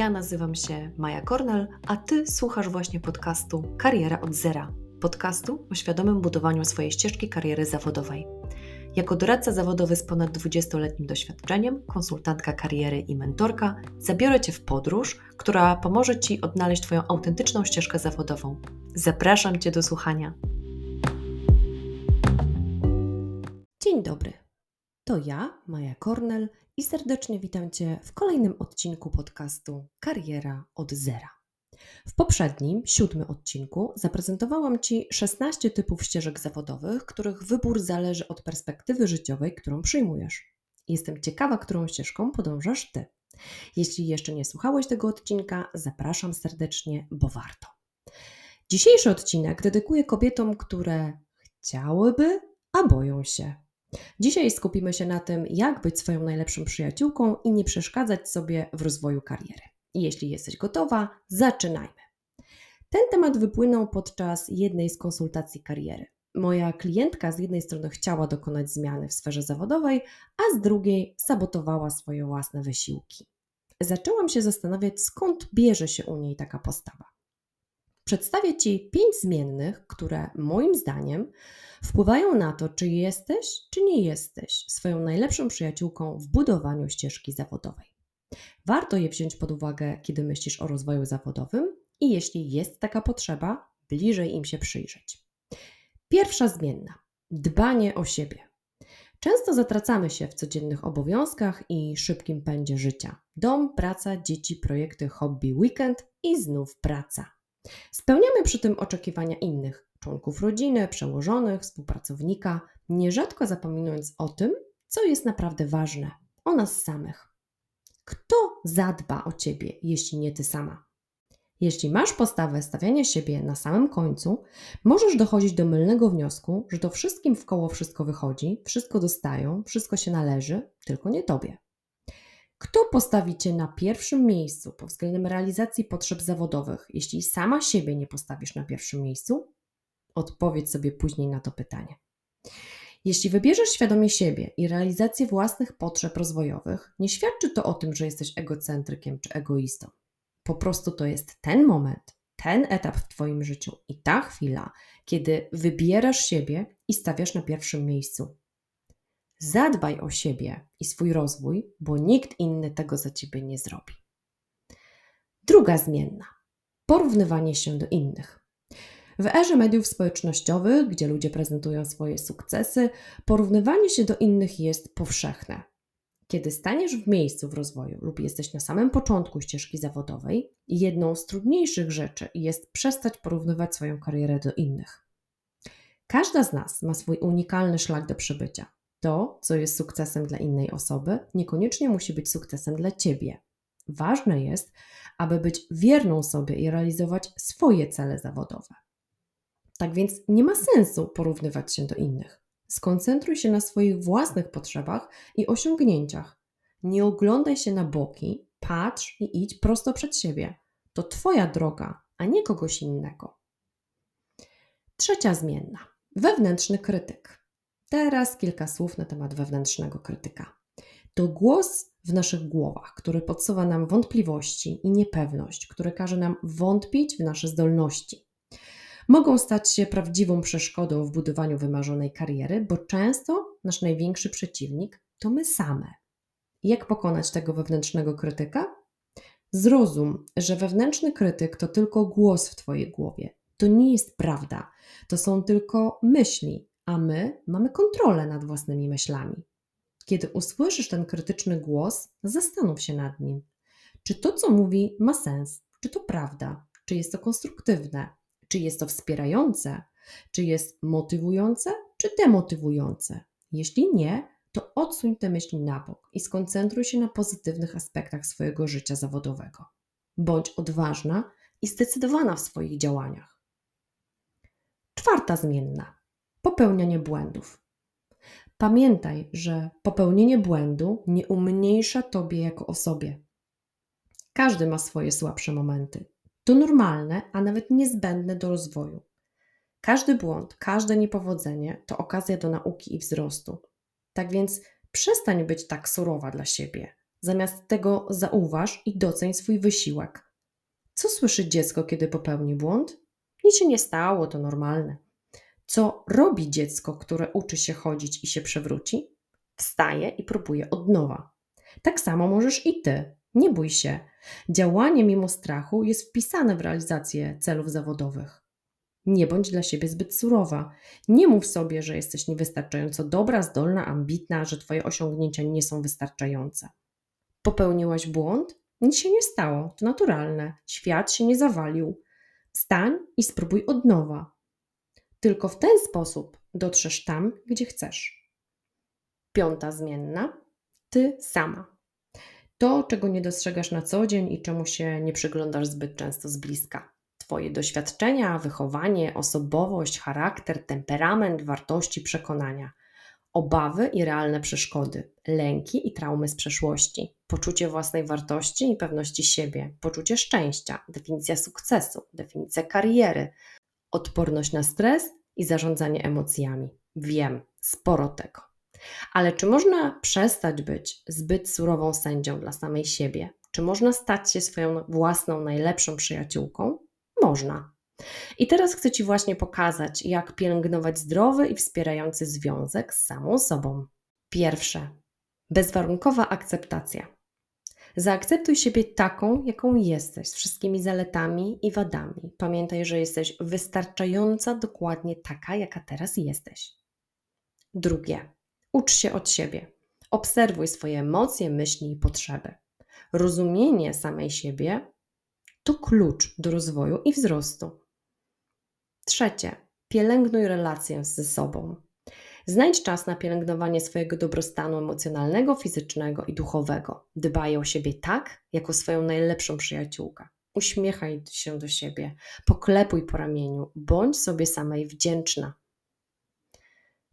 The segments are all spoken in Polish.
Ja nazywam się Maja Kornel, a Ty słuchasz właśnie podcastu Kariera od Zera. Podcastu o świadomym budowaniu swojej ścieżki kariery zawodowej. Jako doradca zawodowy z ponad 20-letnim doświadczeniem, konsultantka kariery i mentorka, zabiorę Cię w podróż, która pomoże Ci odnaleźć Twoją autentyczną ścieżkę zawodową. Zapraszam Cię do słuchania. Dzień dobry. To ja, Maja Kornel, i serdecznie witam Cię w kolejnym odcinku podcastu Kariera od Zera. W poprzednim, siódmym odcinku zaprezentowałam Ci 16 typów ścieżek zawodowych, których wybór zależy od perspektywy życiowej, którą przyjmujesz. Jestem ciekawa, którą ścieżką podążasz Ty. Jeśli jeszcze nie słuchałeś tego odcinka, zapraszam serdecznie, bo warto. Dzisiejszy odcinek dedykuję kobietom, które chciałyby, a boją się Dzisiaj skupimy się na tym, jak być swoją najlepszą przyjaciółką i nie przeszkadzać sobie w rozwoju kariery. Jeśli jesteś gotowa, zaczynajmy. Ten temat wypłynął podczas jednej z konsultacji kariery. Moja klientka z jednej strony chciała dokonać zmiany w sferze zawodowej, a z drugiej sabotowała swoje własne wysiłki. Zaczęłam się zastanawiać, skąd bierze się u niej taka postawa. Przedstawię Ci pięć zmiennych, które moim zdaniem wpływają na to, czy jesteś, czy nie jesteś swoją najlepszą przyjaciółką w budowaniu ścieżki zawodowej. Warto je wziąć pod uwagę, kiedy myślisz o rozwoju zawodowym i jeśli jest taka potrzeba, bliżej im się przyjrzeć. Pierwsza zmienna dbanie o siebie. Często zatracamy się w codziennych obowiązkach i szybkim pędzie życia. Dom, praca, dzieci, projekty, hobby, weekend i znów praca. Spełniamy przy tym oczekiwania innych, członków rodziny, przełożonych, współpracownika, nierzadko zapominając o tym, co jest naprawdę ważne o nas samych. Kto zadba o ciebie, jeśli nie ty sama? Jeśli masz postawę stawiania siebie na samym końcu, możesz dochodzić do mylnego wniosku, że to wszystkim w koło wszystko wychodzi, wszystko dostają, wszystko się należy, tylko nie tobie. Kto postawi Cię na pierwszym miejscu pod względem realizacji potrzeb zawodowych, jeśli sama siebie nie postawisz na pierwszym miejscu? Odpowiedz sobie później na to pytanie. Jeśli wybierzesz świadomie siebie i realizację własnych potrzeb rozwojowych, nie świadczy to o tym, że jesteś egocentrykiem czy egoistą. Po prostu to jest ten moment, ten etap w Twoim życiu i ta chwila, kiedy wybierasz siebie i stawiasz na pierwszym miejscu. Zadbaj o siebie i swój rozwój, bo nikt inny tego za ciebie nie zrobi. Druga zmienna porównywanie się do innych. W erze mediów społecznościowych, gdzie ludzie prezentują swoje sukcesy, porównywanie się do innych jest powszechne. Kiedy staniesz w miejscu w rozwoju lub jesteś na samym początku ścieżki zawodowej, jedną z trudniejszych rzeczy jest przestać porównywać swoją karierę do innych. Każda z nas ma swój unikalny szlak do przebycia. To, co jest sukcesem dla innej osoby, niekoniecznie musi być sukcesem dla ciebie. Ważne jest, aby być wierną sobie i realizować swoje cele zawodowe. Tak więc nie ma sensu porównywać się do innych. Skoncentruj się na swoich własnych potrzebach i osiągnięciach. Nie oglądaj się na boki, patrz i idź prosto przed siebie. To Twoja droga, a nie kogoś innego. Trzecia zmienna. Wewnętrzny krytyk. Teraz kilka słów na temat wewnętrznego krytyka. To głos w naszych głowach, który podsuwa nam wątpliwości i niepewność, który każe nam wątpić w nasze zdolności. Mogą stać się prawdziwą przeszkodą w budowaniu wymarzonej kariery, bo często nasz największy przeciwnik to my same. Jak pokonać tego wewnętrznego krytyka? Zrozum, że wewnętrzny krytyk to tylko głos w Twojej głowie. To nie jest prawda. To są tylko myśli, a my mamy kontrolę nad własnymi myślami. Kiedy usłyszysz ten krytyczny głos, zastanów się nad nim. Czy to, co mówi, ma sens? Czy to prawda? Czy jest to konstruktywne? Czy jest to wspierające? Czy jest motywujące? Czy demotywujące? Jeśli nie, to odsuń te myśli na bok i skoncentruj się na pozytywnych aspektach swojego życia zawodowego. Bądź odważna i zdecydowana w swoich działaniach. Czwarta zmienna popełnianie błędów. Pamiętaj, że popełnienie błędu nie umniejsza tobie jako osobie. Każdy ma swoje słabsze momenty. To normalne, a nawet niezbędne do rozwoju. Każdy błąd, każde niepowodzenie to okazja do nauki i wzrostu. Tak więc przestań być tak surowa dla siebie. Zamiast tego zauważ i doceń swój wysiłek. Co słyszy dziecko, kiedy popełni błąd? Nic się nie stało, to normalne. Co robi dziecko, które uczy się chodzić i się przewróci? Wstaje i próbuje od nowa. Tak samo możesz i ty. Nie bój się. Działanie mimo strachu jest wpisane w realizację celów zawodowych. Nie bądź dla siebie zbyt surowa. Nie mów sobie, że jesteś niewystarczająco dobra, zdolna, ambitna, że twoje osiągnięcia nie są wystarczające. Popełniłaś błąd? Nic się nie stało, to naturalne. Świat się nie zawalił. Wstań i spróbuj od nowa. Tylko w ten sposób dotrzesz tam, gdzie chcesz. Piąta zmienna. Ty sama. To, czego nie dostrzegasz na co dzień i czemu się nie przyglądasz zbyt często z bliska. Twoje doświadczenia, wychowanie, osobowość, charakter, temperament, wartości, przekonania, obawy i realne przeszkody, lęki i traumy z przeszłości, poczucie własnej wartości i pewności siebie, poczucie szczęścia, definicja sukcesu, definicja kariery, odporność na stres i zarządzanie emocjami. Wiem, sporo tego. Ale czy można przestać być zbyt surową sędzią dla samej siebie? Czy można stać się swoją własną najlepszą przyjaciółką? Można. I teraz chcę Ci właśnie pokazać, jak pielęgnować zdrowy i wspierający związek z samą sobą. Pierwsze, bezwarunkowa akceptacja. Zaakceptuj siebie taką, jaką jesteś, z wszystkimi zaletami i wadami. Pamiętaj, że jesteś wystarczająca dokładnie taka, jaka teraz jesteś. Drugie, Ucz się od siebie. Obserwuj swoje emocje, myśli i potrzeby. Rozumienie samej siebie to klucz do rozwoju i wzrostu. Trzecie, pielęgnuj relację ze sobą. Znajdź czas na pielęgnowanie swojego dobrostanu emocjonalnego, fizycznego i duchowego. Dbaj o siebie tak, jako swoją najlepszą przyjaciółkę. Uśmiechaj się do siebie, poklepuj po ramieniu, bądź sobie samej wdzięczna.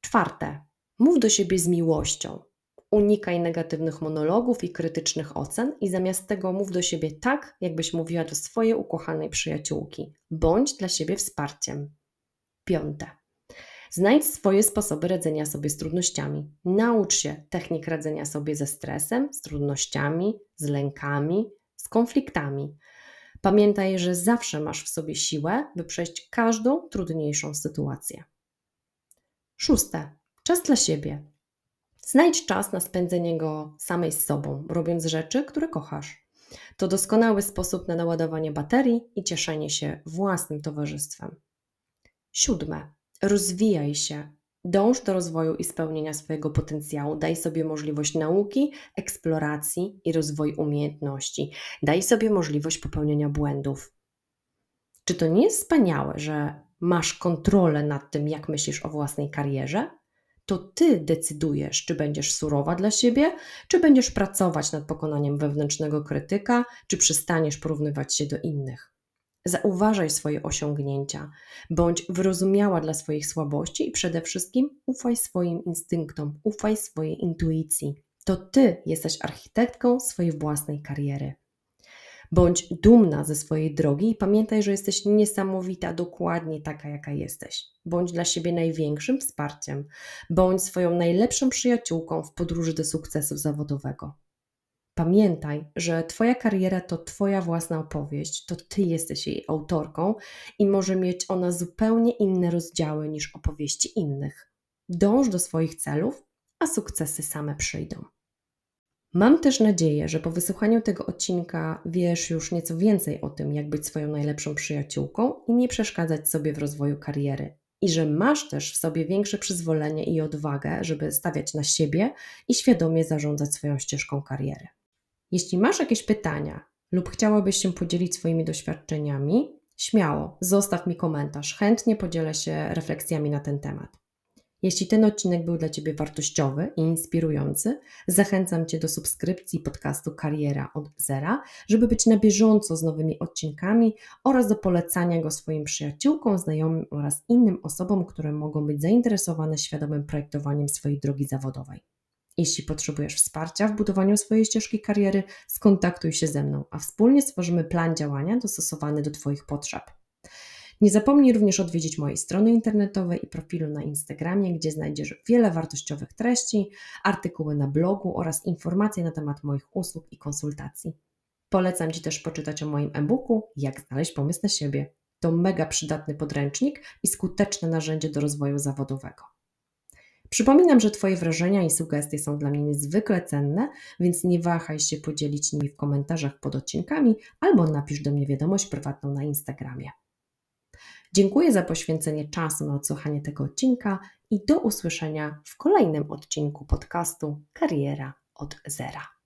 Czwarte, Mów do siebie z miłością. Unikaj negatywnych monologów i krytycznych ocen i zamiast tego mów do siebie tak, jakbyś mówiła do swojej ukochanej przyjaciółki. Bądź dla siebie wsparciem. Piąte. Znajdź swoje sposoby radzenia sobie z trudnościami. Naucz się technik radzenia sobie ze stresem, z trudnościami, z lękami, z konfliktami. Pamiętaj, że zawsze masz w sobie siłę, by przejść każdą trudniejszą sytuację. Szóste. Czas dla siebie. Znajdź czas na spędzenie go samej z sobą, robiąc rzeczy, które kochasz. To doskonały sposób na naładowanie baterii i cieszenie się własnym towarzystwem. Siódme. Rozwijaj się. Dąż do rozwoju i spełnienia swojego potencjału. Daj sobie możliwość nauki, eksploracji i rozwoju umiejętności. Daj sobie możliwość popełnienia błędów. Czy to nie jest wspaniałe, że masz kontrolę nad tym, jak myślisz o własnej karierze? to ty decydujesz, czy będziesz surowa dla siebie, czy będziesz pracować nad pokonaniem wewnętrznego krytyka, czy przestaniesz porównywać się do innych. Zauważaj swoje osiągnięcia, bądź wyrozumiała dla swoich słabości i przede wszystkim ufaj swoim instynktom, ufaj swojej intuicji. To ty jesteś architektką swojej własnej kariery. Bądź dumna ze swojej drogi i pamiętaj, że jesteś niesamowita, dokładnie taka, jaka jesteś. Bądź dla siebie największym wsparciem, bądź swoją najlepszą przyjaciółką w podróży do sukcesu zawodowego. Pamiętaj, że Twoja kariera to Twoja własna opowieść, to Ty jesteś jej autorką i może mieć ona zupełnie inne rozdziały niż opowieści innych. Dąż do swoich celów, a sukcesy same przyjdą. Mam też nadzieję, że po wysłuchaniu tego odcinka wiesz już nieco więcej o tym, jak być swoją najlepszą przyjaciółką i nie przeszkadzać sobie w rozwoju kariery. I że masz też w sobie większe przyzwolenie i odwagę, żeby stawiać na siebie i świadomie zarządzać swoją ścieżką kariery. Jeśli masz jakieś pytania lub chciałabyś się podzielić swoimi doświadczeniami, śmiało zostaw mi komentarz. Chętnie podzielę się refleksjami na ten temat. Jeśli ten odcinek był dla Ciebie wartościowy i inspirujący, zachęcam Cię do subskrypcji podcastu Kariera od Zera, żeby być na bieżąco z nowymi odcinkami oraz do polecania go swoim przyjaciółkom, znajomym oraz innym osobom, które mogą być zainteresowane świadomym projektowaniem swojej drogi zawodowej. Jeśli potrzebujesz wsparcia w budowaniu swojej ścieżki kariery, skontaktuj się ze mną, a wspólnie stworzymy plan działania dostosowany do Twoich potrzeb. Nie zapomnij również odwiedzić mojej strony internetowej i profilu na Instagramie, gdzie znajdziesz wiele wartościowych treści, artykuły na blogu oraz informacje na temat moich usług i konsultacji. Polecam Ci też poczytać o moim e-booku Jak znaleźć pomysł na siebie. To mega przydatny podręcznik i skuteczne narzędzie do rozwoju zawodowego. Przypominam, że Twoje wrażenia i sugestie są dla mnie niezwykle cenne, więc nie wahaj się podzielić nimi w komentarzach pod odcinkami albo napisz do mnie wiadomość prywatną na Instagramie. Dziękuję za poświęcenie czasu na odsłuchanie tego odcinka i do usłyszenia w kolejnym odcinku podcastu Kariera od Zera.